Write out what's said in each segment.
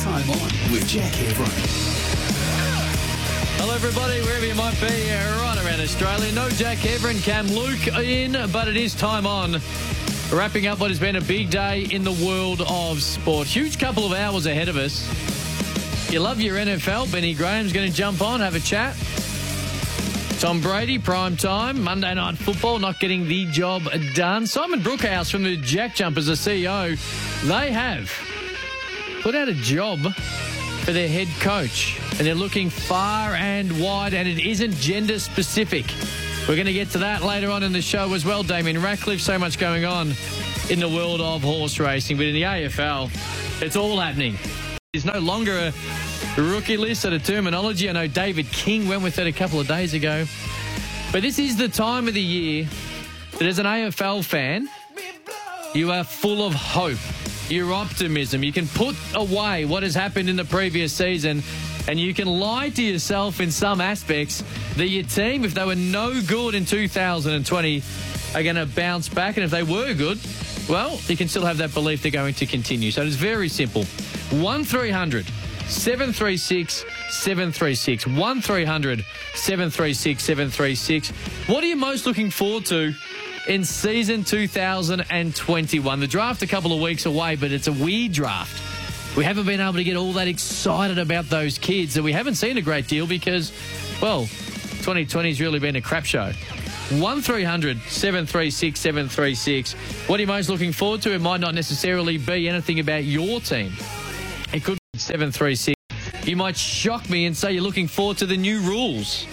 Time on with Jack Heverin. Hello, everybody, wherever you might be, right around Australia. No Jack Heverin, Cam Luke in, but it is time on. Wrapping up what has been a big day in the world of sport. Huge couple of hours ahead of us. You love your NFL. Benny Graham's going to jump on, have a chat. Tom Brady, prime time, Monday Night Football, not getting the job done. Simon Brookhouse from the Jack Jumpers, the CEO, they have put out a job for their head coach. And they're looking far and wide, and it isn't gender specific. We're going to get to that later on in the show as well, Damien Ratcliffe. So much going on in the world of horse racing, but in the AFL, it's all happening. There's no longer a rookie list at a terminology. I know David King went with it a couple of days ago. But this is the time of the year that as an AFL fan, you are full of hope, your optimism. You can put away what has happened in the previous season and you can lie to yourself in some aspects that your team, if they were no good in 2020, are going to bounce back. And if they were good, well, you can still have that belief they're going to continue. So it's very simple. 1300 736 736. 1300 736 736. What are you most looking forward to in season 2021? The draft a couple of weeks away, but it's a weird draft. We haven't been able to get all that excited about those kids, that we haven't seen a great deal because, well, 2020's really been a crap show. 1300 736 736. What are you most looking forward to? It might not necessarily be anything about your team. It could be 736. You might shock me and say you're looking forward to the new rules.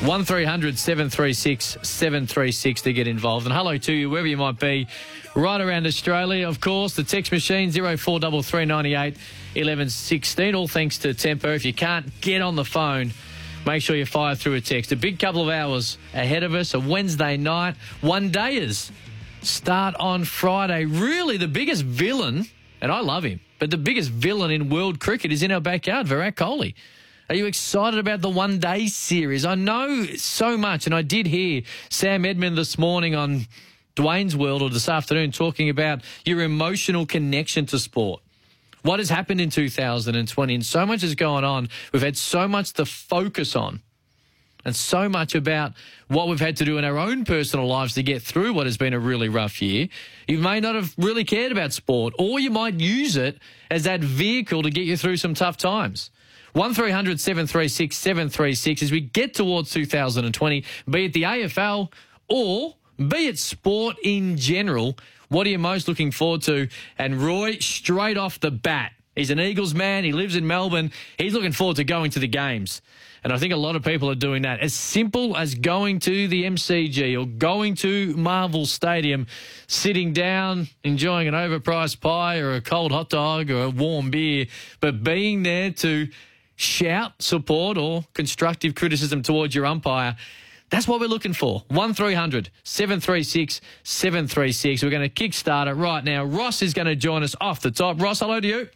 1300 736 736 to get involved. And hello to you, wherever you might be, right around Australia. Of course, the text machine 043398 1116. All thanks to Tempo. If you can't get on the phone, make sure you fire through a text. A big couple of hours ahead of us, a Wednesday night. One day is start on Friday. Really, the biggest villain, and I love him, but the biggest villain in world cricket is in our backyard, Virat Kohli. Are you excited about the one day series? I know so much, and I did hear Sam Edmund this morning on Dwayne's World or this afternoon talking about your emotional connection to sport. What has happened in 2020? And so much has gone on. We've had so much to focus on and so much about what we've had to do in our own personal lives to get through what has been a really rough year. You may not have really cared about sport, or you might use it as that vehicle to get you through some tough times. 1300 736 736 as we get towards 2020, be it the AFL or be it sport in general. What are you most looking forward to? And Roy, straight off the bat, he's an Eagles man. He lives in Melbourne. He's looking forward to going to the games. And I think a lot of people are doing that. As simple as going to the MCG or going to Marvel Stadium, sitting down, enjoying an overpriced pie or a cold hot dog or a warm beer, but being there to shout support or constructive criticism towards your umpire. That's what we're looking for. 1300 736 736. We're going to kickstart it right now. Ross is going to join us off the top. Ross, hello to you.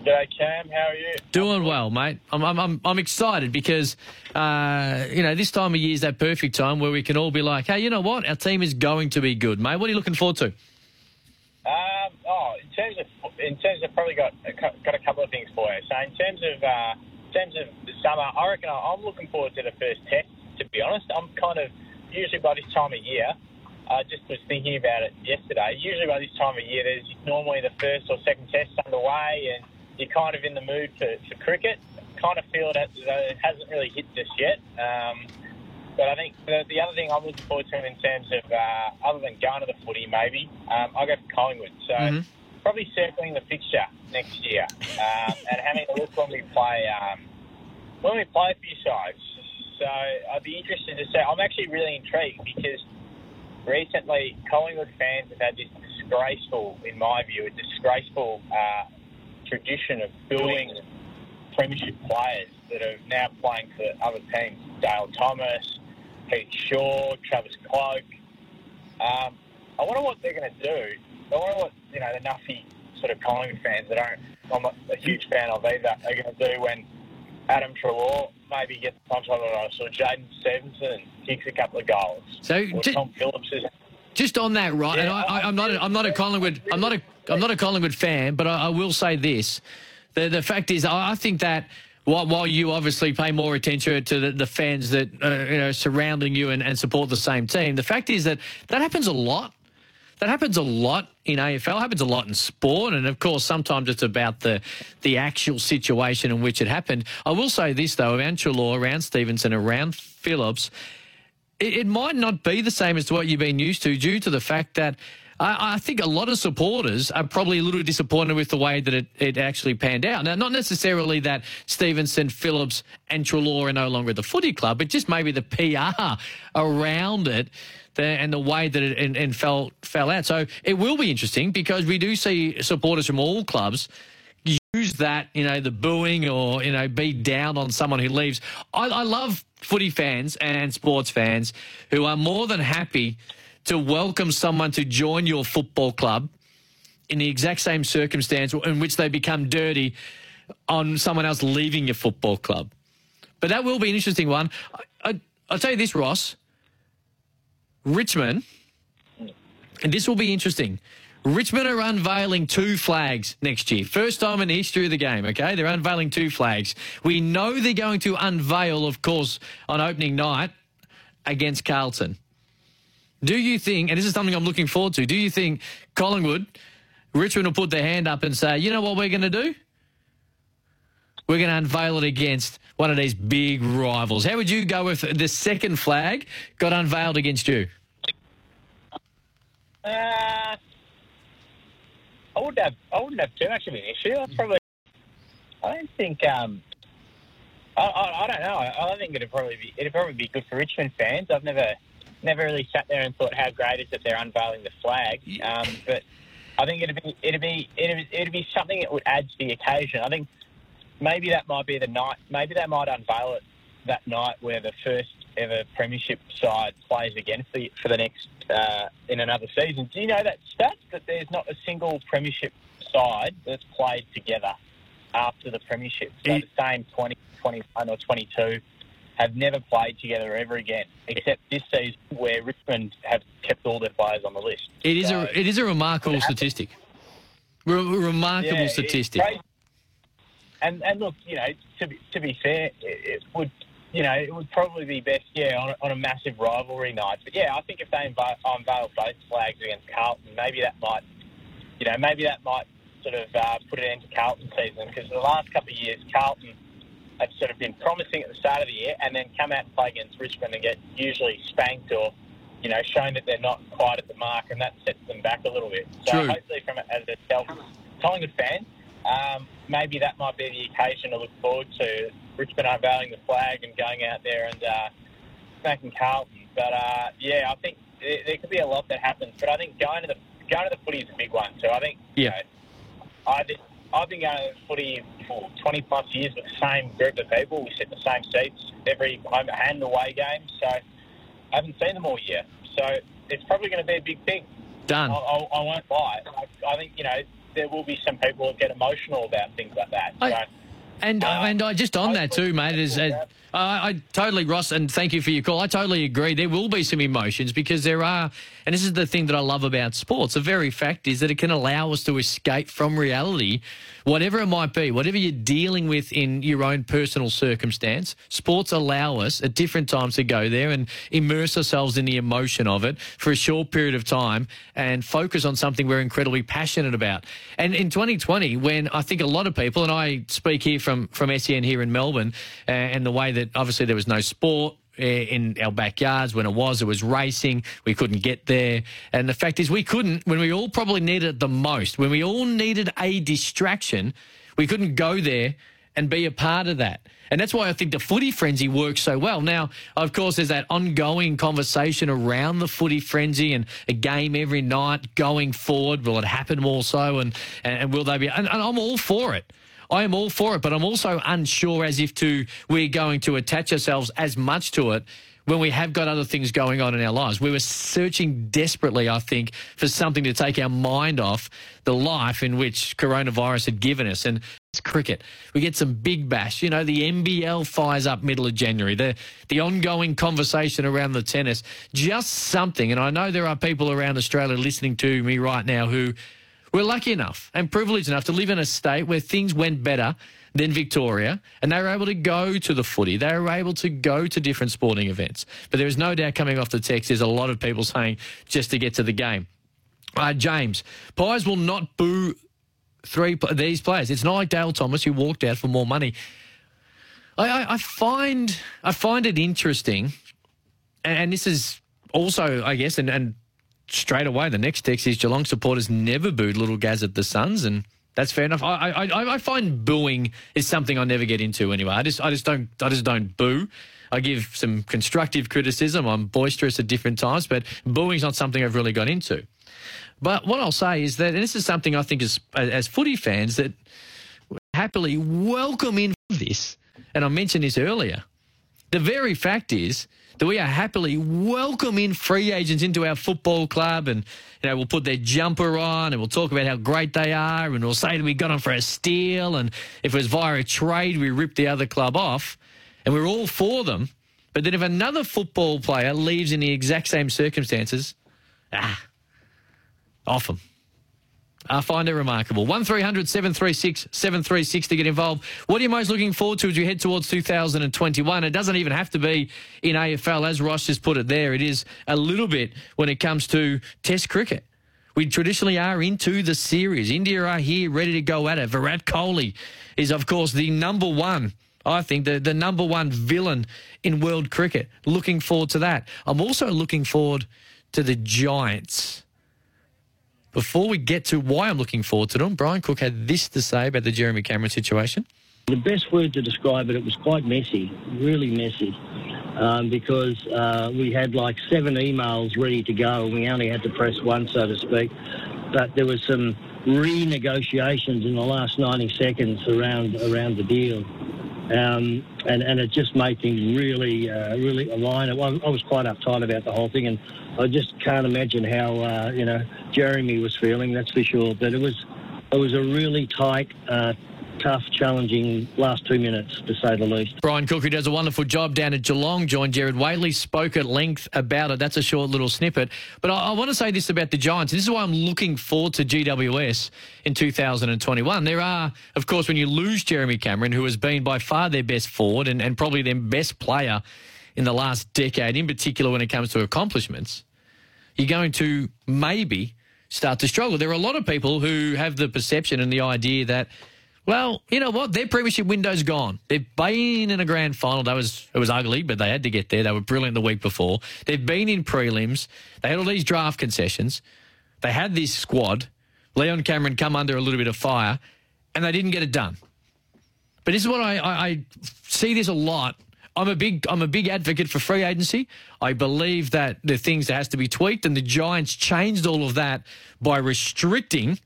G'day, Cam. How are you? Doing well, mate. I'm, I'm, I'm, I'm excited because, uh, you know, this time of year is that perfect time where we can all be like, hey, you know what? Our team is going to be good, mate. What are you looking forward to? Um, oh, in terms of in terms of probably got got a couple of things for you. So in terms of uh, in terms of the summer, I reckon I'm looking forward to the first test. To be honest, I'm kind of usually by this time of year. I just was thinking about it yesterday. Usually by this time of year, there's normally the first or second test underway, and you're kind of in the mood for, for cricket. Kind of feel though it hasn't really hit just yet. Um, but I think the, the other thing I'm looking forward to in terms of, uh, other than going to the footy, maybe, um, I'll go for Collingwood. So Mhm. probably circling the fixture next year um, and having a look when we play um, when we play a few sides. So I'd be interested to say I'm actually really intrigued because recently Collingwood fans have had this disgraceful, in my view, a disgraceful uh, tradition of building premiership players that are now playing for other teams. Dale Thomas, Pete Shaw, Travis Cloke. Um, I wonder what they're going to do. I wonder what you know the nuffy sort of Collingwood fans that aren't I'm not a huge fan of either are going to do when Adam Treloar maybe gets the contract on us or Jaidyn Stephenson kicks a couple of goals. So, or ju- Tom Phillips is Just on that, right? and Yeah, I, I, I'm not. A, I'm not a Collingwood. I'm not a. I'm not a Collingwood fan, but I, I will say this: the the fact is, I I think that. While, while you obviously pay more attention to the, the fans that uh, you know surrounding you and, and support the same team, the fact is that that happens a lot. That happens a lot in AFL. Happens a lot in sport, and of course, sometimes it's about the the actual situation in which it happened. I will say this though: around Treloar, around Stephenson, around Phillips, it, it might not be the same as to what you've been used to due to the fact that I, I think a lot of supporters are probably a little disappointed with the way that it, it actually panned out. Now, not necessarily that Stephenson, Phillips, and Treloar are no longer at the footy club, but just maybe the PR around it and the way that it and, and fell fell out. So it will be interesting because we do see supporters from all clubs use that, you know, the booing or, you know, be down on someone who leaves. I, I love footy fans and sports fans who are more than happy to welcome someone to join your football club in the exact same circumstance in which they become dirty on someone else leaving your football club. But that will be an interesting one. I, I, I'll tell you this, Ross. Richmond, and this will be interesting. Richmond are unveiling two flags next year. First time in the history of the game, okay? They're unveiling two flags. We know they're going to unveil, of course, on opening night against Carlton. Do you think, and this is something I'm looking forward to, do you think Collingwood, Richmond will put their hand up and say, you know what we're going to do? We're going to unveil it against one of these big rivals. How would you go if the second flag got unveiled against you? Uh, I wouldn't have. I wouldn't have too much of an issue. I probably. I don't think. Um, I, I, I don't know. I, I think it'd probably be. It'd probably be good for Richmond fans. I've never, never really sat there and thought how great is it they're unveiling the flag. Um, but I think it'd be. It'd be. It'd, it'd be something that would add to the occasion. I think maybe that might be the night. Maybe they might unveil it that night where the first ever premiership side plays again for the, for the next uh, in another season. Do you know that stat that there's not a single premiership side that's played together after the premiership? So It- the same 20, 21 or 22 have never played together ever again, except this season where Richmond have kept all their players on the list. It is So- a it is a remarkable statistic. Re- remarkable Yeah, statistic. And and look, you know, to be to be fair, it, it would you know it would probably be best, yeah, on a, on a massive rivalry night. But yeah, I think if they unveil, unveil both flags against Carlton, maybe that might, you know, maybe that might sort of uh, put an end to Carlton season because the last couple of years, Carlton have sort of been promising at the start of the year and then come out and play against Richmond and get usually spanked or. You know, shown that they're not quite at the mark, and that sets them back a little bit. So True. hopefully, from a- as a Collingwood fan, um, maybe that might be the occasion to look forward to Richmond unveiling the flag and going out there and uh, smacking Carlton. But uh, yeah, I think there, there could be a lot that happens. But I think going to the going to the footy is a big one. So I think you Yeah. know, I've been, I've been going to footy for 20 plus years with the same group of people. We sit in the same seats every home and away game. So I haven't seen them all year. So it's probably going to be a big thing. Done. I, I, I won't lie. I, I think you know there will be some people that get emotional about things like that. So And uh, and I just on that too, mate. Is uh, I, I totally Ross, and thank you for your call. I totally agree. There will be some emotions because there are, and this is the thing that I love about sports. The very fact is that it can allow us to escape from reality, whatever it might be, whatever you're dealing with in your own personal circumstance. Sports allow us at different times to go there and immerse ourselves in the emotion of it for a short period of time and focus on something we're incredibly passionate about. And in 2020, when I think a lot of people, and I speak here from from SEN here in Melbourne, uh, and the way that obviously there was no sport Eh, in our backyards. When it was, it was racing. We couldn't get there. And the fact is, we couldn't when we all probably needed it the most. When we all needed a distraction, we couldn't go there and be a part of that. And that's why I think the footy frenzy works so well. Now, of course, there's that ongoing conversation around the footy frenzy and a game every night going forward. Will it happen more so? And, and will they be? And, and I'm all for it. I am all for it, but I'm also unsure as if to we're going to attach ourselves as much to it when we have got other things going on in our lives. We were searching desperately, I think, for something to take our mind off the life in which coronavirus had given us. And it's cricket. We get some big bash. You know, the NBL fires up middle of January. The the ongoing conversation around the tennis. Just something. And I know there are people around Australia listening to me right now who we're lucky enough and privileged enough to live in a state where things went better than Victoria, and they were able to go to the footy. They were able to go to different sporting events. But there is no doubt coming off the text, there's a lot of people saying just to get to the game. Uh, James, Pies will not boo three these players. It's not like Dale Thomas who walked out for more money. I, I, I find I find it interesting, and this is also, I guess, and, and straight away, the next text is Geelong supporters never booed little Gaz at the Suns, and that's fair enough. I, I, I find booing is something I never get into anyway. I just I just don't I just don't boo. I give some constructive criticism. I'm boisterous at different times, but booing's not something I've really got into. But what I'll say is that, and this is something I think as as footy fans that happily welcome in this, and I mentioned this earlier. The very fact is that we are happily welcoming free agents into our football club and, you know, we'll put their jumper on and we'll talk about how great they are and we'll say that we got them for a steal and if it was via a trade, we ripped the other club off and we're all for them. But then if another football player leaves in the exact same circumstances, ah, off them. I find it remarkable. 1300 736 736 to get involved. What are you most looking forward to as you head towards 2021? It doesn't even have to be in AFL, as Ross just put it there. It is a little bit when it comes to Test cricket. We traditionally are into the series. India are here, ready to go at it. Virat Kohli is, of course, the number one. I think the, the number one villain in world cricket. Looking forward to that. I'm also looking forward to the Giants before we get to why I'm looking forward to them, Brian Cook had this to say about the Jeremy Cameron situation. The best word to describe it, it was quite messy, really messy, um, because uh, we had like seven emails ready to go and we only had to press one, so to speak. But there was some renegotiations in the last 90 seconds around around the deal. Um, and, and it just made things really, uh, really align. I was quite uptight about the whole thing, and I just can't imagine how uh, you know Jeremy was feeling. That's for sure. But it was it was a really tight, uh, tough, challenging last two minutes, to say the least. Brian Cook, who does a wonderful job down at Geelong, joined Gerard Whateley, spoke at length about it. That's a short little snippet. But I, I want to say this about the Giants. This is why I'm looking forward to GWS in 2021. There are, of course, when you lose Jeremy Cameron, who has been by far their best forward and, and probably their best player in the last decade, in particular when it comes to accomplishments, you're going to maybe start to struggle. There are a lot of people who have the perception and the idea that, well, you know what, their premiership window's gone. They've been in a grand final. That was it was ugly, but they had to get there. They were brilliant the week before. They've been in prelims. They had all these draft concessions. They had this squad. Leon Cameron come under a little bit of fire, and they didn't get it done. But this is what I, I, I see this a lot I'm a big I'm a big advocate for free agency. I believe that the things that has to be tweaked, and the Giants changed all of that by restricting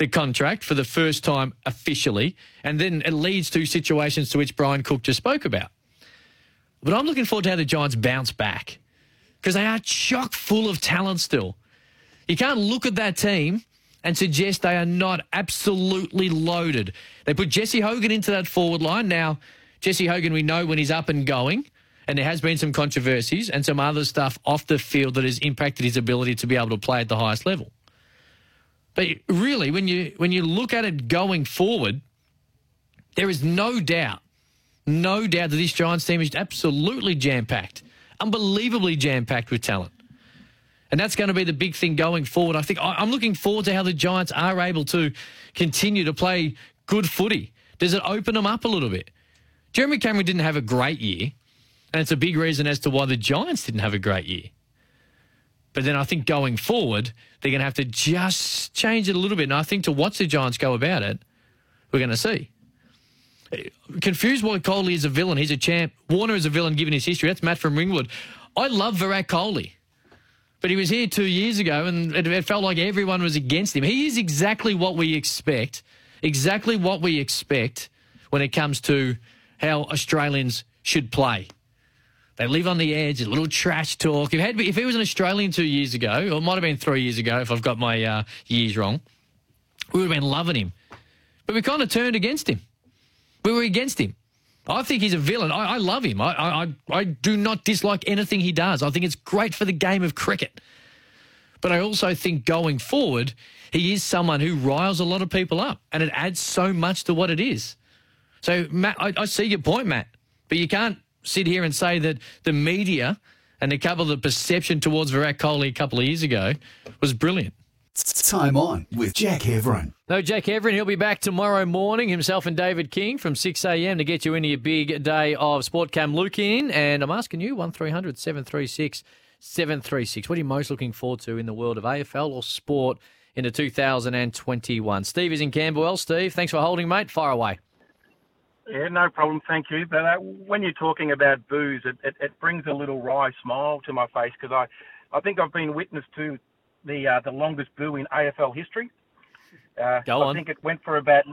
the contract for the first time officially, and then it leads to situations to which Brian Cook just spoke about. But I'm looking forward to how the Giants bounce back because they are chock full of talent still. You can't look at that team and suggest they are not absolutely loaded. They put Jesse Hogan into that forward line. Now, Jesse Hogan, we know when he's up and going, and there has been some controversies and some other stuff off the field that has impacted his ability to be able to play at the highest level. But really, when you when you look at it going forward, there is no doubt, no doubt that this Giants team is absolutely jam packed, unbelievably jam packed with talent. And that's going to be the big thing going forward. I think I'm looking forward to how the Giants are able to continue to play good footy. Does it open them up a little bit? Jeremy Cameron didn't have a great year, and it's a big reason as to why the Giants didn't have a great year. But then I think going forward, they're going to have to just change it a little bit. And I think to watch the Giants go about it, we're going to see. Confused why Kohli is a villain. He's a champ. Warner is a villain given his history. That's Matt from Ringwood. I love Virat Kohli. But he was here two years ago and it, it felt like everyone was against him. He is exactly what we expect, exactly what we expect when it comes to how Australians should play. They live on the edge, a little trash talk. If, had, if he was an Australian two years ago, or it might have been three years ago if I've got my uh, years wrong, we would have been loving him. But we kind of turned against him. We were against him. I think he's a villain. I, I love him. I, I, I do not dislike anything he does. I think it's great for the game of cricket. But I also think going forward, he is someone who riles a lot of people up, and it adds so much to what it is. So, Matt, I, I see your point, Matt, but you can't sit here and say that the media and a couple of the perception towards Virat Kohli a couple of years ago was brilliant. Time on with Jack Heverin. No, Jack Heverin. He'll be back tomorrow morning, himself and David King from 6 a.m. to get you into your big day of Sport Cam Luke in. And I'm asking you, 1300 736 736. What are you most looking forward to in the world of AFL or sport into 2021? Steve is in Camberwell. Steve, thanks for holding, mate. Fire away. Yeah, no problem. Thank you. But uh, when you're talking about booze, it, it, it brings a little wry smile to my face because I, I think I've been witness to the uh, the longest boo in AFL history. Uh, Go I think it went for about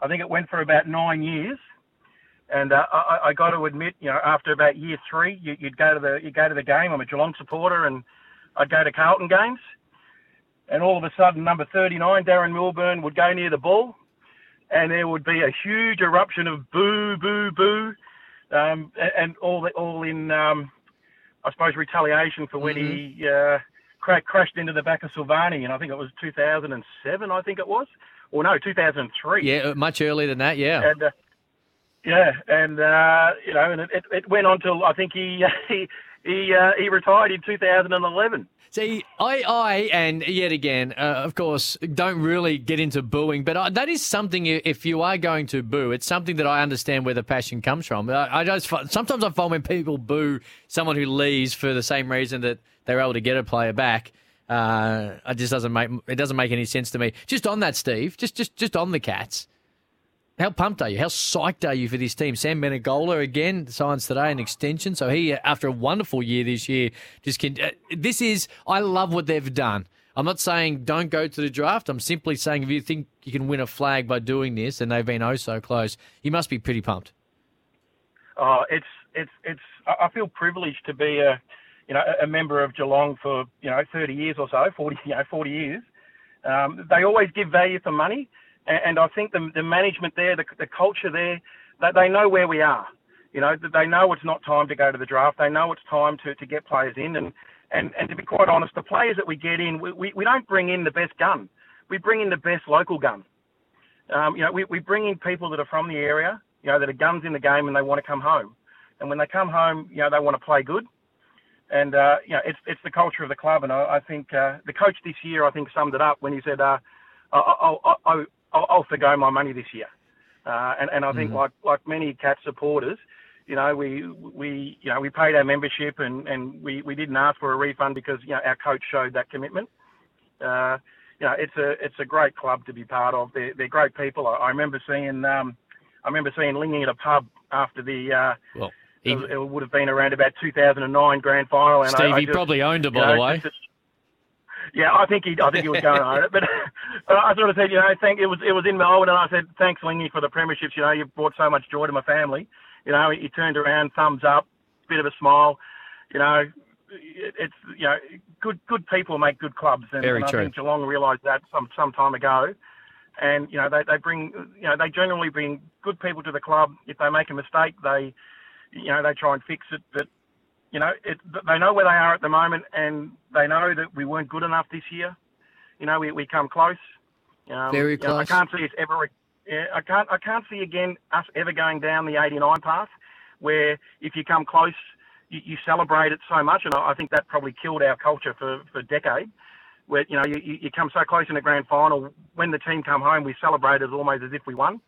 I think it went for about nine years. And uh, I, I got to admit, you know, after about year three, you, you'd go to the you go to the game. I'm a Geelong supporter, and I'd go to Carlton games. And all of a sudden, number 39, Darren Milburn, would go near the ball, and there would be a huge eruption of boo, boo, boo, um, and all the, all in, um, I suppose, retaliation for when Mm-hmm. he uh, cra- crashed into the back of Silvagni, and I think it was 2007, I think it was, or no, 2003. Yeah, much earlier than that, yeah. And uh, yeah, and uh, you know, and it, it, it went on till I think he he he, uh, he retired in 2011. See, I, I, and yet again, uh, of course, don't really get into booing, but I, that is something. If you are going to boo, it's something that I understand where the passion comes from. I, I just sometimes I find when people boo someone who leaves for the same reason that they're able to get a player back, uh, it just doesn't make it doesn't make any sense to me. Just on that, Steve, just just just on the Cats. How pumped are you? How psyched are you for this team? Sam Menegola again signs today an extension, so he, after a wonderful year this year, just can. Uh, this is I love what they've done. I'm not saying don't go to the draft. I'm simply saying if you think you can win a flag by doing this, and they've been oh so close, you must be pretty pumped. Oh, it's it's it's. I feel privileged to be a, you know, a member of Geelong for you know 30 years or so, 40 you know 40 years. Um, they always give value for money, and, and I think the the management there, the, the culture there, that they know where we are. You know, they know it's not time to go to the draft. They know it's time to, to get players in, and, and and to be quite honest, the players that we get in, we, we, we don't bring in the best gun. We bring in the best local gun. Um, you know, we, we bring in people that are from the area, you know, that are guns in the game and they want to come home. And when they come home, you know, they want to play good. And, uh, you know, it's, it's the culture of the club. And I, I think uh, the coach this year, I think, summed it up when he said, uh, I'll, I'll, I'll, I'll, I'll forgo my money this year. Uh, and, and I think, like, like many Cat supporters, you know, we, we, you know, we paid our membership and, and we, we didn't ask for a refund because, you know, our coach showed that commitment. Uh, you know, it's a it's a great club to be part of. They're, they're great people. I, I remember seeing um, I remember seeing Lingy at a pub after the uh, Well, it, it would have been around about 2009 grand final. And Steve, I, I he probably owned it, you by know, the way. just- yeah, I think he I think he was going on it, but but I sort of said, you know, thank it was it was in Melbourne, and I said thanks, Lingy, for the premierships. You know, you've brought so much joy to my family. You know, he turned around, thumbs up, bit of a smile. You know, it, it's you know good good people make good clubs, and, Very and I true. think Geelong realised that some some time ago. And you know they they bring you know they generally bring good people to the club. If they make a mistake, they you know they try and fix it. But you know it, they know where they are at the moment, and they know that we weren't good enough this year. You know we we come close. Um, Very you know, I can't see us ever. Yeah, I can't. I can't see again us ever going down the 89 path, where if you come close, you, you celebrate it so much, and I, I think that probably killed our culture for for decades. Where you know you, you come so close in the grand final, when the team come home, we celebrate it almost as if we won,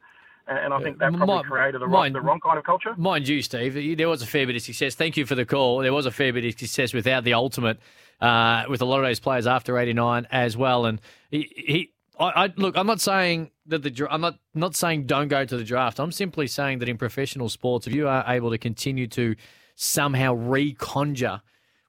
and, I think that probably Mi- created the, wrong, the wrong kind of culture. Mind you, Steve, there was a fair bit of success. Thank you for the call. There was a fair bit of success without the ultimate, uh, with a lot of those players after '89 as well. And he, he I, I look. I'm not saying that the. I'm not not saying don't go to the draft. I'm simply saying that in professional sports, if you are able to continue to somehow reconjure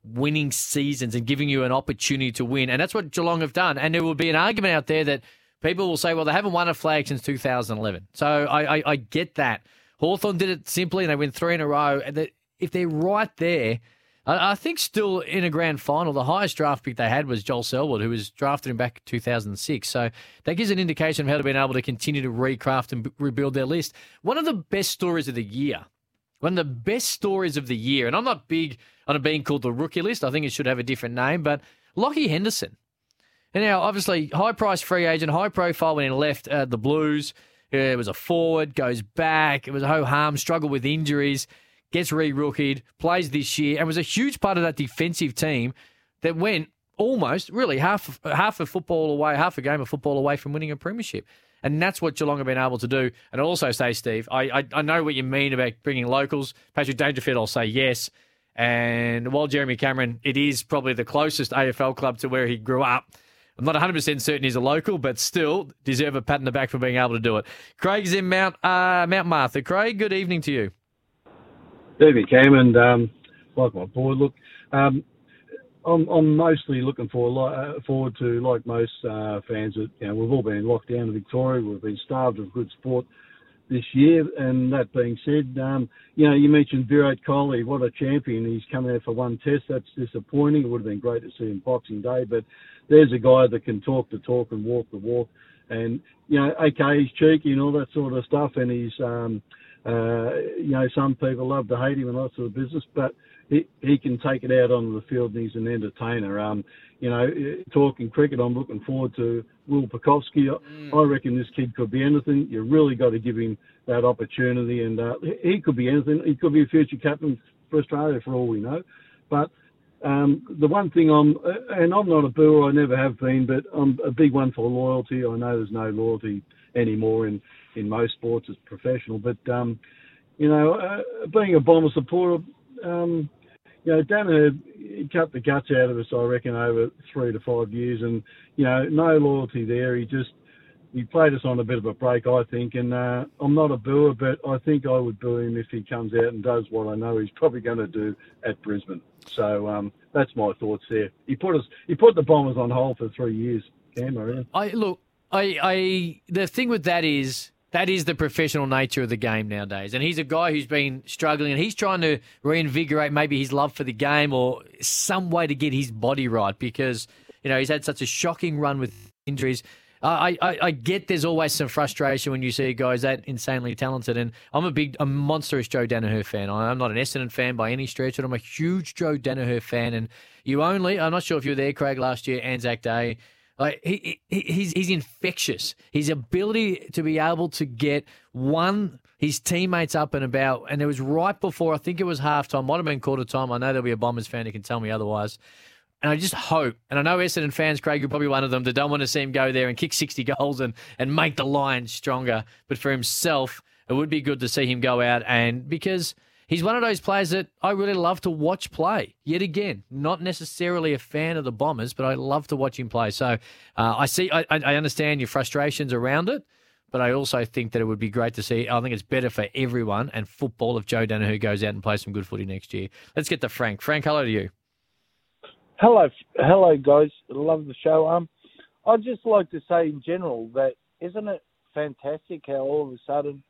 winning seasons and giving you an opportunity to win, and that's what Geelong have done. And there will be an argument out there that people will say, well, they haven't won a flag since 2011. So I, I, I get that. Hawthorn did it simply and they win three in a row. And if they're right there, I, I think still in a grand final, the highest draft pick they had was Joel Selwood, who was drafted in back 2006. So that gives an indication of how they've been able to continue to recraft and b- rebuild their list. One of the best stories of the year one of the best stories of the year, and I'm not big on it being called the rookie list. I think it should have a different name, but Lachie Henderson. And now, obviously, high price free agent, high profile when he left uh, the Blues. It was a forward, goes back. It was a ho hum, struggled with injuries, gets re rookied, plays this year, and was a huge part of that defensive team that went almost, really, half half a football away, half a game of football away from winning a premiership. And that's what Geelong have been able to do. And I'll also say, Steve, I, I, I know what you mean about bringing locals. Patrick Dangerfield, I'll say yes. And while Jeremy Cameron, it is probably the closest AFL club to where he grew up. I'm not 100% certain he's a local, but still deserve a pat on the back for being able to do it. Craig's in Mount uh, Mount Martha. Craig, good evening to you. David Cam and um, like my boy, look, um, I'm, I'm mostly looking for, uh, forward to, like most uh, fans, that you know, we've all been locked down in Victoria. We've been starved of good sport this year. And that being said, um, you know, you mentioned Virat Kohli, what a champion. He's come out for one test. That's disappointing. It would have been great to see him Boxing Day, but there's a guy that can talk the talk and walk the walk. And, you know, okay, he's cheeky and all that sort of stuff. And he's, um, uh, you know, some people love to hate him and that sort of business, but he, he can take it out on the field and he's an entertainer. Um, you know, talking cricket, I'm looking forward to Will Pucovski. I I reckon this kid could be anything. You really got to give him that opportunity, and uh, he- he could be anything. He could be a future captain for Australia for all we know. But um, the one thing I'm, uh, and I'm not a booer, I never have been, but I'm a big one for loyalty. I know there's no loyalty anymore in, in most sports as professional, but um, you know, uh, being a Bomber supporter, um, you know, Daniher he cut the guts out of us, I reckon, over three to five years, and you know, no loyalty there. He just he played us on a bit of a break, I think, and uh, I'm not a booer, but I think I would boo him if he comes out and does what I know he's probably going to do at Brisbane. So um, that's my thoughts there. He put us, he put the Bombers on hold for three years. Cam, I. Look, I, I the thing with that is that is the professional nature of the game nowadays. And he's a guy who's been struggling and he's trying to reinvigorate maybe his love for the game or some way to get his body right because, you know, he's had such a shocking run with injuries. I, I, get there's always some frustration when you see guys that insanely talented, and I'm a big, a monstrous Joe Daniher fan. I'm not an Essendon fan by any stretch, but I'm a huge Joe Daniher fan. And you only, I'm not sure if you were there, Craig, last year, Anzac Day. Like he, he he's he's infectious. His ability to be able to get one his teammates up and about, and it was right before I think it was halftime. Might have been quarter time. I know there'll be a Bombers fan who can tell me otherwise. And I just hope, and I know Essendon fans, Craig, you're probably one of them that don't want to see him go there and kick 60 goals and, and make the Lions stronger. But for himself, it would be good to see him go out and because he's one of those players that I really love to watch play. Yet again, not necessarily a fan of the Bombers, but I love to watch him play. So uh, I see, I, I understand your frustrations around it, but I also think that it would be great to see. I think it's better for everyone and football if Joe Daniher goes out and plays some good footy next year. Let's get to Frank. Frank, hello to you. Hello, hello, guys. Love the show. Um, I'd just like to say in general that isn't it fantastic how all of a sudden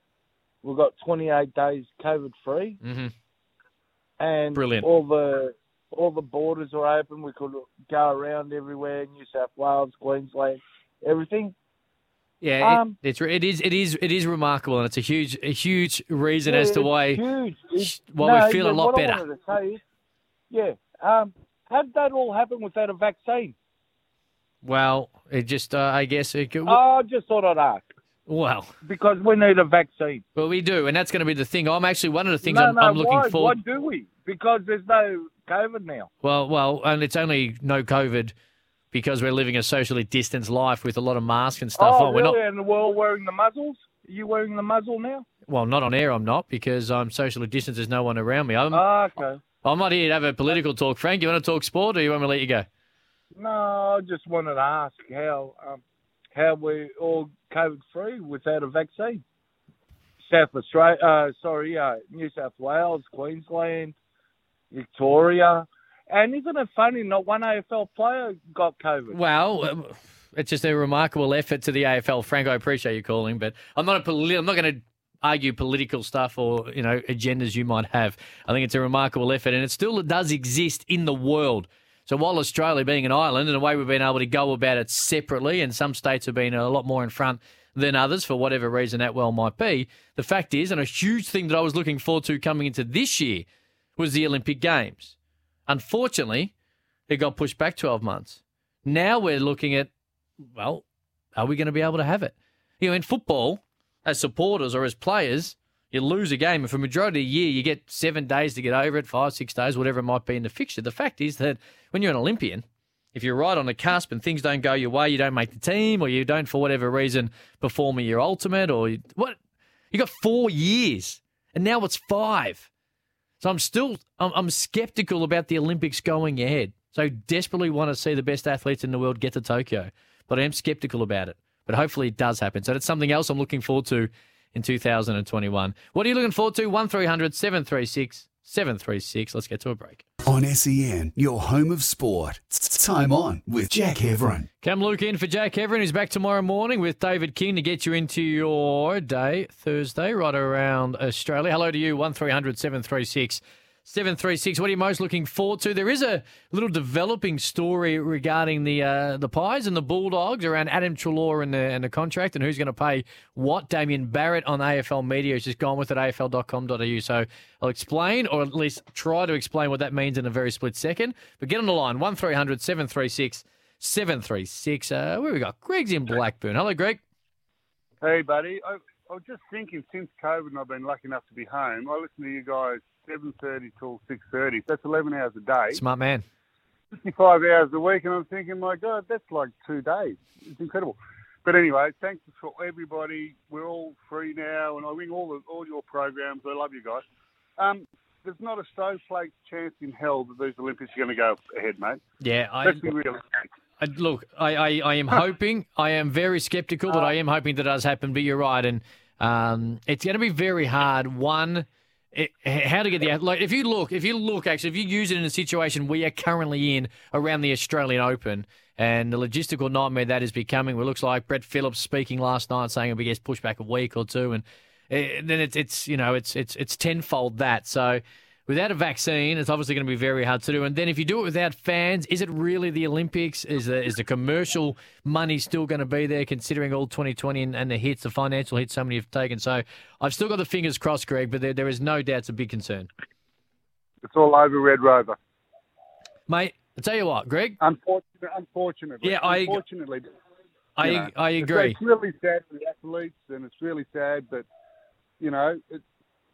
we've got 28 days COVID free Mm-hmm. and Brilliant. all the all the borders are open. We could go around everywhere, New South Wales, Queensland, everything. Yeah, Um, it, it's it is it is it is remarkable, and it's a huge a huge reason as to why huge. It's- why no, we feel a lot better. wanted to say is, yeah, um, how did that all happen without a vaccine? Well, it just uh, I guess it could, Oh, I just thought I'd ask well. because we need a vaccine. Well, we do, and that's going to be the thing. I'm actually one of the things no, I'm, no, I'm looking why, forward. Why do we? Because there's no COVID now. Well, well, and it's only no COVID because we're living a socially distanced life with a lot of masks and stuff oh, on. We're not And we're all wearing the muzzles? Are you wearing the muzzle now? well, not on air. I'm not because I'm socially distanced. There's no one around me. I'm Ah, okay. I'm not here to have a political talk. Frank, you want to talk sport, or you want me to let you go? No, I just wanted to ask how um, how we all COVID free without a vaccine. South Australia, uh, sorry, uh, New South Wales, Queensland, Victoria, and isn't it funny? Not one AFL player got COVID. Well, um, it's just a remarkable effort to the AFL. Frank, I appreciate you calling, but I'm not a I'm not going to argue political stuff or you know agendas you might have. I think it's a remarkable effort, and it still does exist in the world. So while Australia being an island, and the way we've been able to go about it separately, and some states have been a lot more in front than others for whatever reason that well might be, the fact is, and a huge thing that I was looking forward to coming into this year was the Olympic Games. Unfortunately, it got pushed back 12 months. Now we're looking at, well, are we going to be able to have it? You know, in football, as supporters or as players, you lose a game, and for majority of the year, you get seven days to get over it, five, six days, whatever it might be in the fixture. The fact is that when you're an Olympian, if you're right on the cusp and things don't go your way, you don't make the team, or you don't, for whatever reason, perform at your ultimate, or you, what? You got four years, and now it's five. So I'm still I'm, I'm skeptical about the Olympics going ahead. So desperately want to see the best athletes in the world get to Tokyo, but I am skeptical about it. But hopefully it does happen. So that's something else I'm looking forward to in 2021. What are you looking forward to? 1300 736 736. Let's get to a break. On SEN, your home of sport. Time on with Jack Heverin. Cam Luke in for Jack Heverin, who's back tomorrow morning with David King to get you into your day, Thursday, right around Australia. Hello to you, 1300 736 736. What are you most looking forward to? There is a little developing story regarding the uh, the Pies and the Bulldogs around Adam Treloar and the, and the contract and who's going to pay what. Damien Barrett on AFL Media has just gone with it, afl.com.au. So I'll explain, or at least try to explain what that means in a very split second. But get on the line, 1300 736 736. Uh, where we got? Greg's in Blackburn. Hello, Greg. Hey, buddy. I, I was just thinking, since COVID, and I've been lucky enough to be home. I listen to you guys seven thirty till six thirty. That's eleven hours a day, Smart man. fifty-five hours a week, and I'm thinking, my God, that's like two days. It's incredible. But anyway, thanks for everybody. We're all free now, and I ring all the, all your programs. I love you guys. Um, there's not a snowflake chance in hell that these Olympics are going to go ahead, mate. Yeah, I, Let's be realistic. I, look, I, I, I am hoping. I am very skeptical, but I am hoping that does happen. But you're right, and um, it's going to be very hard. One, it, how to get the like. If you look, if you look, actually, if you use it in a situation we are currently in around the Australian Open. And the logistical nightmare that is becoming, it looks like Brett Phillips speaking last night saying it will gets pushed back a week or two, and eh, then it's it's you know it's it's it's tenfold that. So without a vaccine, it's obviously going to be very hard to do. And then if you do it without fans, is it really the Olympics? Is the is the commercial money still going to be there, considering all 2020 and, and the hits, the financial hits so many have taken? So I've still got the fingers crossed, Greg, but there, there is no doubt it's a big concern, It's all over Red Rover. mate. I tell you what, Greg. Unfortunately, unfortunately. Yeah, I- unfortunately. I you know, I agree. It's, really sad for the athletes, and it's really sad that you know it,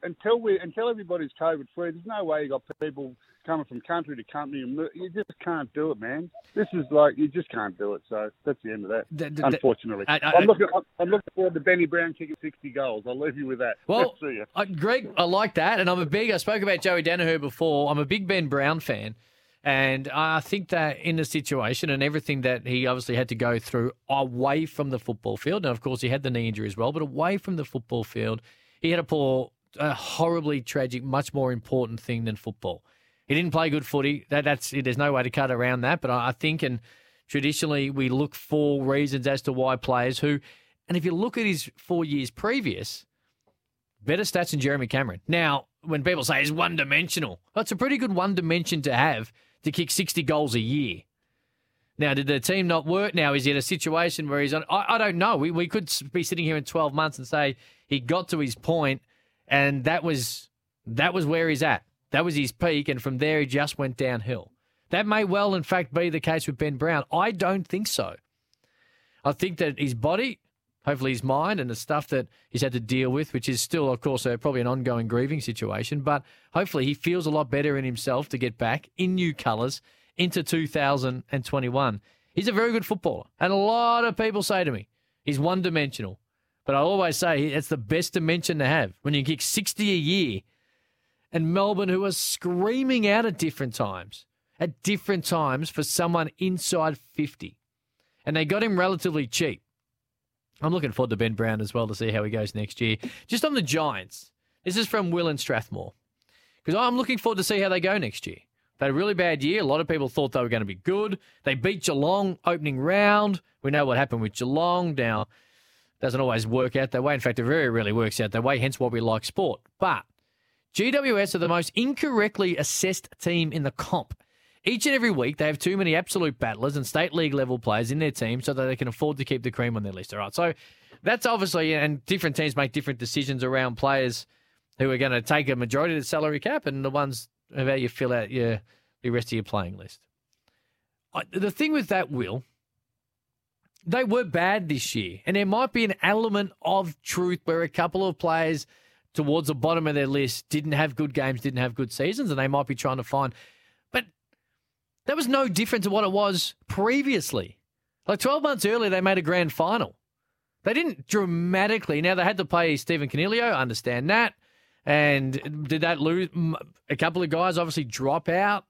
until we until everybody's COVID free, there's no way you got people coming from country to country, and you just can't do it, man. This is like you just can't do it. So that's the end of that. D- d- unfortunately, I- I- am looking I'm- I'm looking forward to Benny Brown kicking 60 goals. I'll leave you with that. Well, see you. uh, Greg, I like that, and I'm a big. I spoke about Joey Daniher before. I'm a big Ben Brown fan, and I think that in the situation and everything that he obviously had to go through away from the football field, and of course he had the knee injury as well, but away from the football field, he had a poor, a horribly tragic, much more important thing than football. He didn't play good footy. That, that's there's no way to cut around that. But I, I think, and traditionally we look for reasons as to why players who, and if you look at his four years previous, better stats than Jeremy Cameron. Now, when people say he's one dimensional, that's a pretty good one dimension to have to kick 60 goals a year. Now, did the team not work? Now, is he in a situation where he's on? I, I don't know. We, we could be sitting here in 12 months and say he got to his point and that was that was where he's at. That was his peak, and from there he just went downhill. That may well, in fact, be the case with Ben Brown. I don't think so. I think that his body, hopefully his mind, and the stuff that he's had to deal with, which is still, of course, a, probably an ongoing grieving situation, but hopefully he feels a lot better in himself to get back in new colours into 2021. He's a very good footballer, and a lot of people say to me, he's one dimensional. But I always say it's the best dimension to have when you kick 60 a year. And Melbourne, who are screaming out at different times, at different times for someone inside 50. And they got him relatively cheap. I'm looking forward to Ben Brown as well to see how he goes next year. Just on the Giants, this is from Will and Strathmore. Because I'm looking forward to see how they go next year. They had a really bad year. A lot of people thought they were going to be good. They beat Geelong opening round. We know what happened with Geelong. Now, doesn't always work out that way. In fact, it very rarely works out that way, hence why we like sport. But GWS are the most incorrectly assessed team in the comp. Each and every week, they have too many absolute battlers and state league level players in their team so that they can afford to keep the cream on their list. All right. So that's obviously, and different teams make different decisions around players who are going to take a majority of the salary cap and the ones how you fill out your the rest of your playing list. The thing with that, Will, they were bad this year, and there might be an element of truth where a couple of players towards the bottom of their list didn't have good games, didn't have good seasons, and they might be trying to find. But that was no different to what it was previously. Like 12 months earlier, they made a grand final. They didn't dramatically. Now, they had to play Stephen Coniglio, understand that. And did that lose? A couple of guys obviously drop out.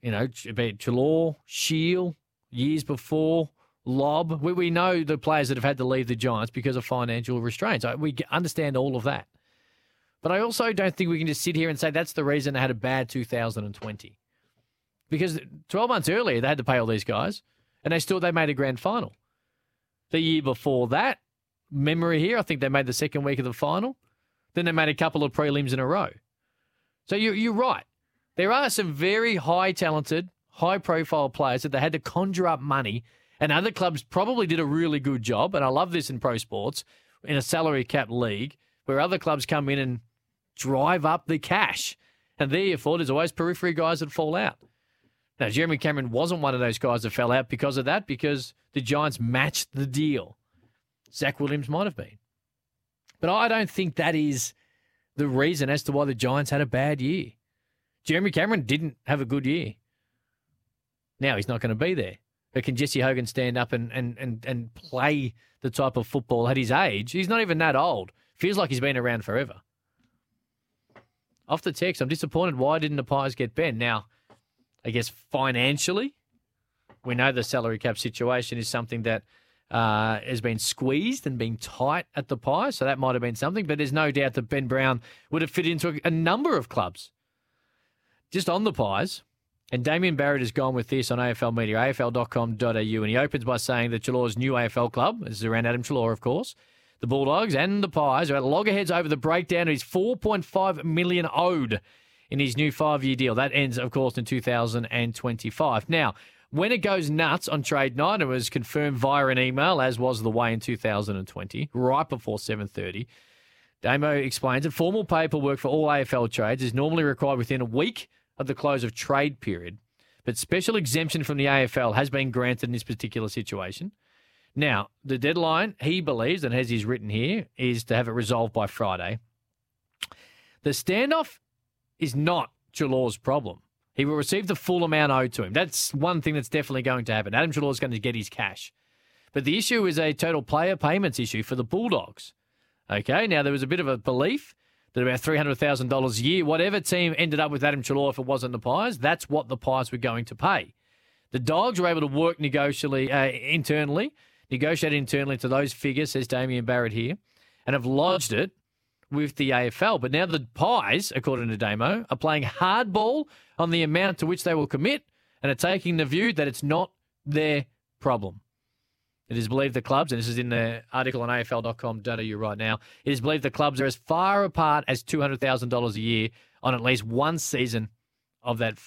You know, be Treloar, Shiel, years before. Lobb. We, we know the players that have had to leave the Giants because of financial restraints. We understand all of that. But I also don't think we can just sit here and say that's the reason they had a bad 2020. Because 12 months earlier, they had to pay all these guys, and they still they made a grand final. The year before that, memory here, I think they made the second week of the final. Then they made a couple of prelims in a row. So you, you're right. There are some very high talented, high profile players that they had to conjure up money and other clubs probably did a really good job. And I love this in pro sports in a salary cap league where other clubs come in and drive up the cash. And therefore, there's always periphery guys that fall out. Now, Jeremy Cameron wasn't one of those guys that fell out because of that, because the Giants matched the deal. Zac Williams might have been. But I don't think that is the reason as to why the Giants had a bad year. Jeremy Cameron didn't have a good year. Now he's not going to be there. But can Jesse Hogan stand up and, and, and, and play the type of football at his age? He's not even that old. Feels like he's been around forever. Off the text, I'm disappointed. Why didn't the Pies get Ben? Now, I guess financially, we know the salary cap situation is something that uh, has been squeezed and been tight at the Pies, so that might have been something. But there's no doubt that Ben Brown would have fit into a, a number of clubs. Just on the Pies, and Damien Barrett has gone with this on AFL Media, afl.com.au, and he opens by saying that Treloar's new AFL club, this is around Adam Treloar, of course, the Bulldogs and the Pies are at loggerheads over the breakdown of his 4.5 million owed in his new five-year deal. That ends, of course, in 2025. Now, when it goes nuts on trade night, it was confirmed via an email, as was the way in 2020, right before 7.30. Damo explains that formal paperwork for all AFL trades is normally required within a week of the close of trade period. But special exemption from the AFL has been granted in this particular situation. Now, the deadline, he believes, and as he's written here, is to have it resolved by Friday. The standoff is not Treloar's problem. He will receive the full amount owed to him. That's one thing that's definitely going to happen. Adam Treloar is going to get his cash. But the issue is a total player payments issue for the Bulldogs. Okay, now there was a bit of a belief that about $300,000 a year, whatever team ended up with Adam Treloar if it wasn't the Pies, that's what the Pies were going to pay. The Dogs were able to work negotially, uh, internally, negotiate internally to those figures, says Damien Barrett here, and have lodged it with the AFL. But now the Pies, according to Damo, are playing hardball on the amount to which they will commit and are taking the view that it's not their problem. It is believed the clubs, and this is in the article on AFL.com.au right now, it is believed the clubs are as far apart as $200,000 a year on at least one season of that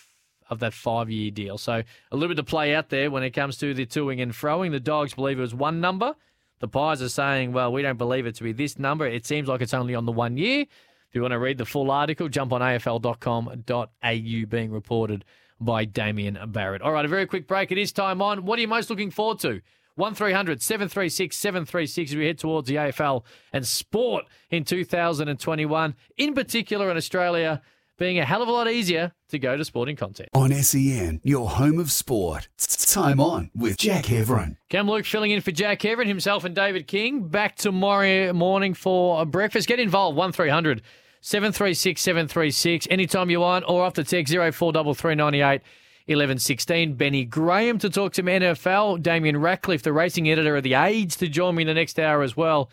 of that five year deal. So a little bit to play out there when it comes to the toing and throwing. The Dogs believe it was one number. The Pies are saying, well, we don't believe it to be this number. It seems like it's only on the one year. If you want to read the full article, jump on afl.com.au being reported by Damien Barrett. All right, a very quick break. It is time on. What are you most looking forward to? 1300 736 736 as we head towards the AFL and sport in 2021, in particular in Australia, being a hell of a lot easier to go to sporting content. On SEN, your home of sport. It's time on with Jack Heverin. Cam Luke filling in for Jack Heverin, himself and David King. Back tomorrow morning for a breakfast. Get involved, 1300 736 736, anytime you want, or off the text 043398 1116. Benny Graham to talk to me NFL. Damien Ractliffe, the racing editor of The Age, to join me in the next hour as well.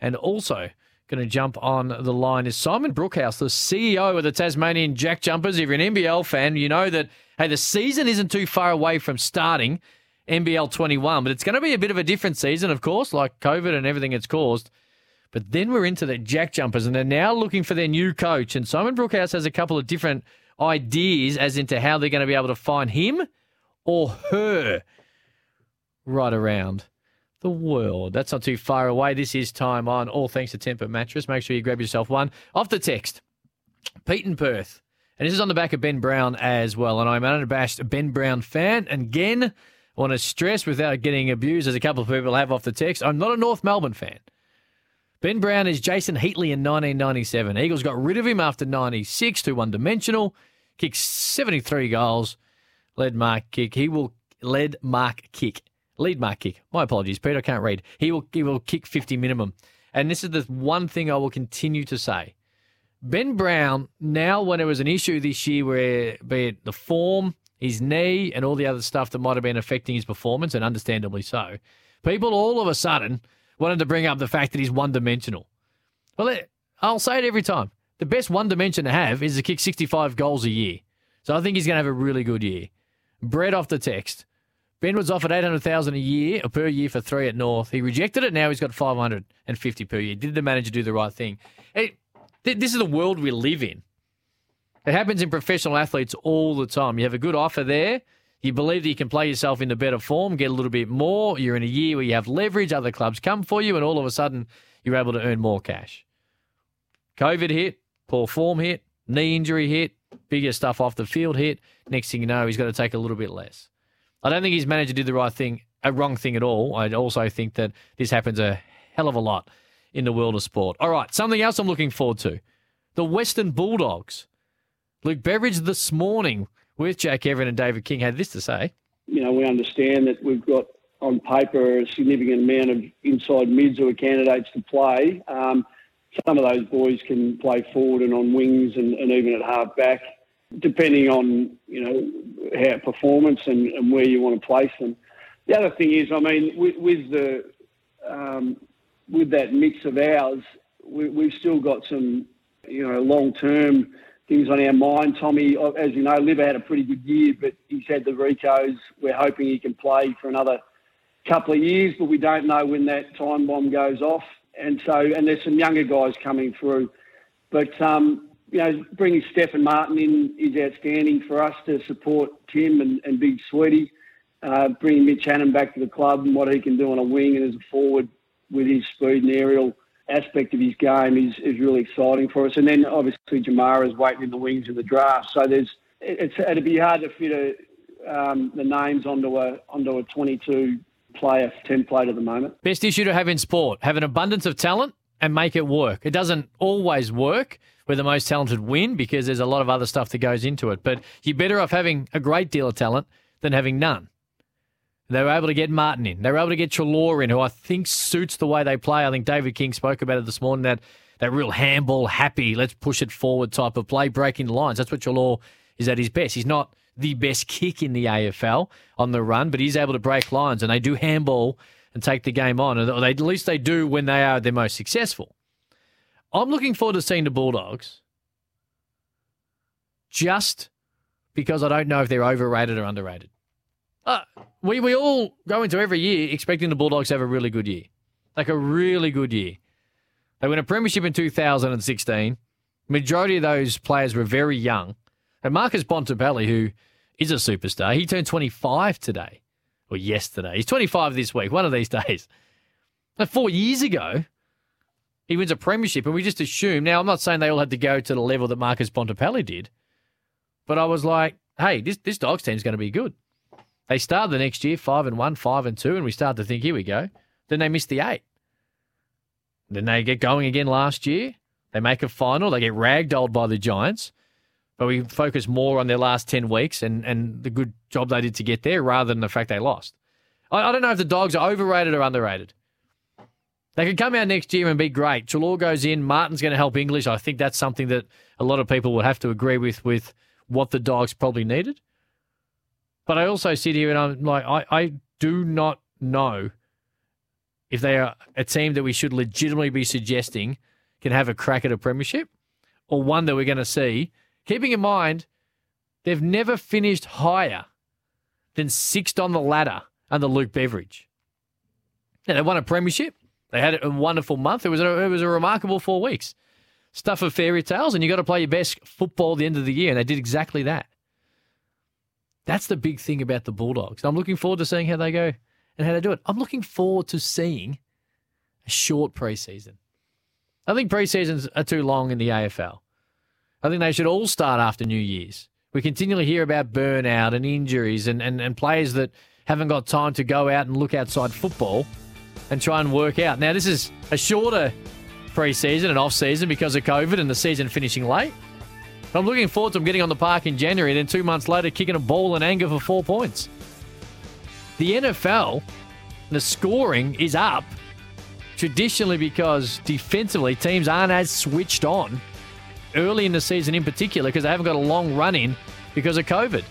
And also going to jump on the line is Simon Brookhouse, the CEO of the Tasmanian Jack Jumpers. If you're an NBL fan, you know that, hey, the season isn't too far away from starting NBL 21, but it's going to be a bit of a different season, of course, like COVID and everything it's caused. But then we're into the Jack Jumpers, and they're now looking for their new coach. And Simon Brookhouse has a couple of different ideas as into how they're going to be able to find him or her right around the world. That's not too far away. This is time on. All thanks to Temper Mattress. Make sure you grab yourself one. Off the text, Pete in Perth. And this is on the back of Ben Brown as well. And I'm an unabashed Ben Brown fan. And again, I want to stress without getting abused, as a couple of people have off the text, I'm not a North Melbourne fan. Ben Brown is Jason Heatley in 1997. Eagles got rid of him after 96, too one dimensional. Kicked 73 goals. Led mark kick. He will led mark kick. Lead mark kick. My apologies, Pete. I can't read. He will he will kick 50 minimum. And this is the one thing I will continue to say. Ben Brown, now when it was an issue this year where be it the form, his knee, and all the other stuff that might have been affecting his performance, and understandably so, people all of a sudden wanted to bring up the fact that he's one dimensional. Well, I'll say it every time. The best one dimension to have is to kick 65 goals a year. So I think he's going to have a really good year. Brett off the text. Ben was offered 800000 a year or per year for three at North. He rejected it. Now he's got 550 per year. Did the manager do the right thing? It, this is the world we live in. It happens in professional athletes all the time. You have a good offer there. You believe that you can play yourself into better form, get a little bit more. You're in a year where you have leverage, other clubs come for you, and all of a sudden you're able to earn more cash. COVID hit, poor form hit, knee injury hit, bigger stuff off the field hit. Next thing you know, he's got to take a little bit less. I don't think his manager did the right thing, a wrong thing at all. I also think that this happens a hell of a lot in the world of sport. All right, something else I'm looking forward to the Western Bulldogs. Luke Beveridge this morning with Jack Heverin and David King had this to say. You know, we understand that we've got on paper a significant amount of inside mids who are candidates to play. Um, some of those boys can play forward and on wings and, and even at half back, depending on you know how performance and, and, where you want to place them. The other thing is, I mean, with, with the um, with that mix of ours, we, we've still got some you know long term things on our mind. Tommy, as you know, Libba had a pretty good year, but he's had the Ricos. We're hoping he can play for another couple of years, but we don't know when that time bomb goes off. And so, and there's some younger guys coming through. But, um, you know, bringing Stefan Martin in is outstanding for us to support Tim and, and Big Sweetie. Uh, bringing Mitch Hannan back to the club and what he can do on a wing and as a forward with his speed and aerial aspect of his game is, is really exciting for us. And then obviously Jamarra is waiting in the wings of the draft. So there's it's it'd be hard to fit a, um, the names onto a onto a 22 player template at the moment. Best issue to have in sport: have an abundance of talent and make it work. It doesn't always work where the most talented win because there's a lot of other stuff that goes into it. But you're better off having a great deal of talent than having none. They were able to get Martin in. They were able to get Treloar in, who I think suits the way they play. I think David King spoke about it this morning, that, that real handball happy, let's push it forward type of play, breaking lines. That's what Treloar is at his best. He's not the best kick in the AFL on the run, but he's able to break lines, and they do handball and take the game on. Or they, at least they do when they are their most successful. I'm looking forward to seeing the Bulldogs just because I don't know if they're overrated or underrated. Uh, we, we all go into every year expecting the Bulldogs to have a really good year. Like a really good year. They win a premiership in 2016. Majority of those players were very young. And Marcus Bontempelli, who is a superstar. He turned 25 today, or yesterday. He's 25 this week, one of these days. Like four years ago, he wins a premiership, and we just assume. Now, I'm not saying they all had to go to the level that Marcus Bontempelli did, but I was like, hey, this, this Dogs team's going to be good. They start the next year five and one, five and two, and we start to think, here we go. Then they miss the eight. Then they get going again last year. They make a final. They get ragdolled by the Giants. But we focus more on their last 10 weeks and, and the good job they did to get there rather than the fact they lost. I, I don't know if the dogs are overrated or underrated. They could come out next year and be great. Treloar goes in. Martin's going to help English. I think that's something that a lot of people would have to agree with, with what the dogs probably needed. But I also sit here and I'm like, I, I do not know if they are a team that we should legitimately be suggesting can have a crack at a premiership or one that we're going to see. Keeping in mind, they've never finished higher than sixth on the ladder under Luke Beveridge. Now, they won a premiership. They had a wonderful month. It was a, it was a remarkable four weeks. Stuff of fairy tales, and you got to play your best football at the end of the year, and they did exactly that. That's the big thing about the Bulldogs. I'm looking forward to seeing how they go and how they do it. I'm looking forward to seeing a short preseason. I think preseasons are too long in the AFL. I think they should all start after New Year's. We continually hear about burnout and injuries and, and, and players that haven't got time to go out and look outside football and try and work out. Now, this is a shorter preseason and off season because of COVID and the season finishing late. I'm looking forward to them getting on the park in January, and then two months later, kicking a ball in anger for four points. The NFL, the scoring is up traditionally because defensively teams aren't as switched on early in the season in particular because they haven't got a long run in because of COVID.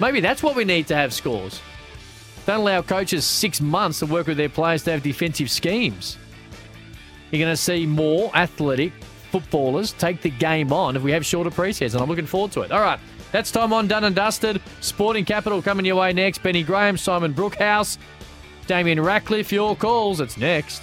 Maybe that's what we need to have scores. Don't allow coaches six months to work with their players to have defensive schemes. You're going to see more athletic, footballers take the game on if we have shorter preseason. I'm looking forward to it. All right, that's time on done and dusted. Sporting Capital coming your way next. Benny Graham, Simon Brookhouse, Damien Ractliffe. Your calls. It's next.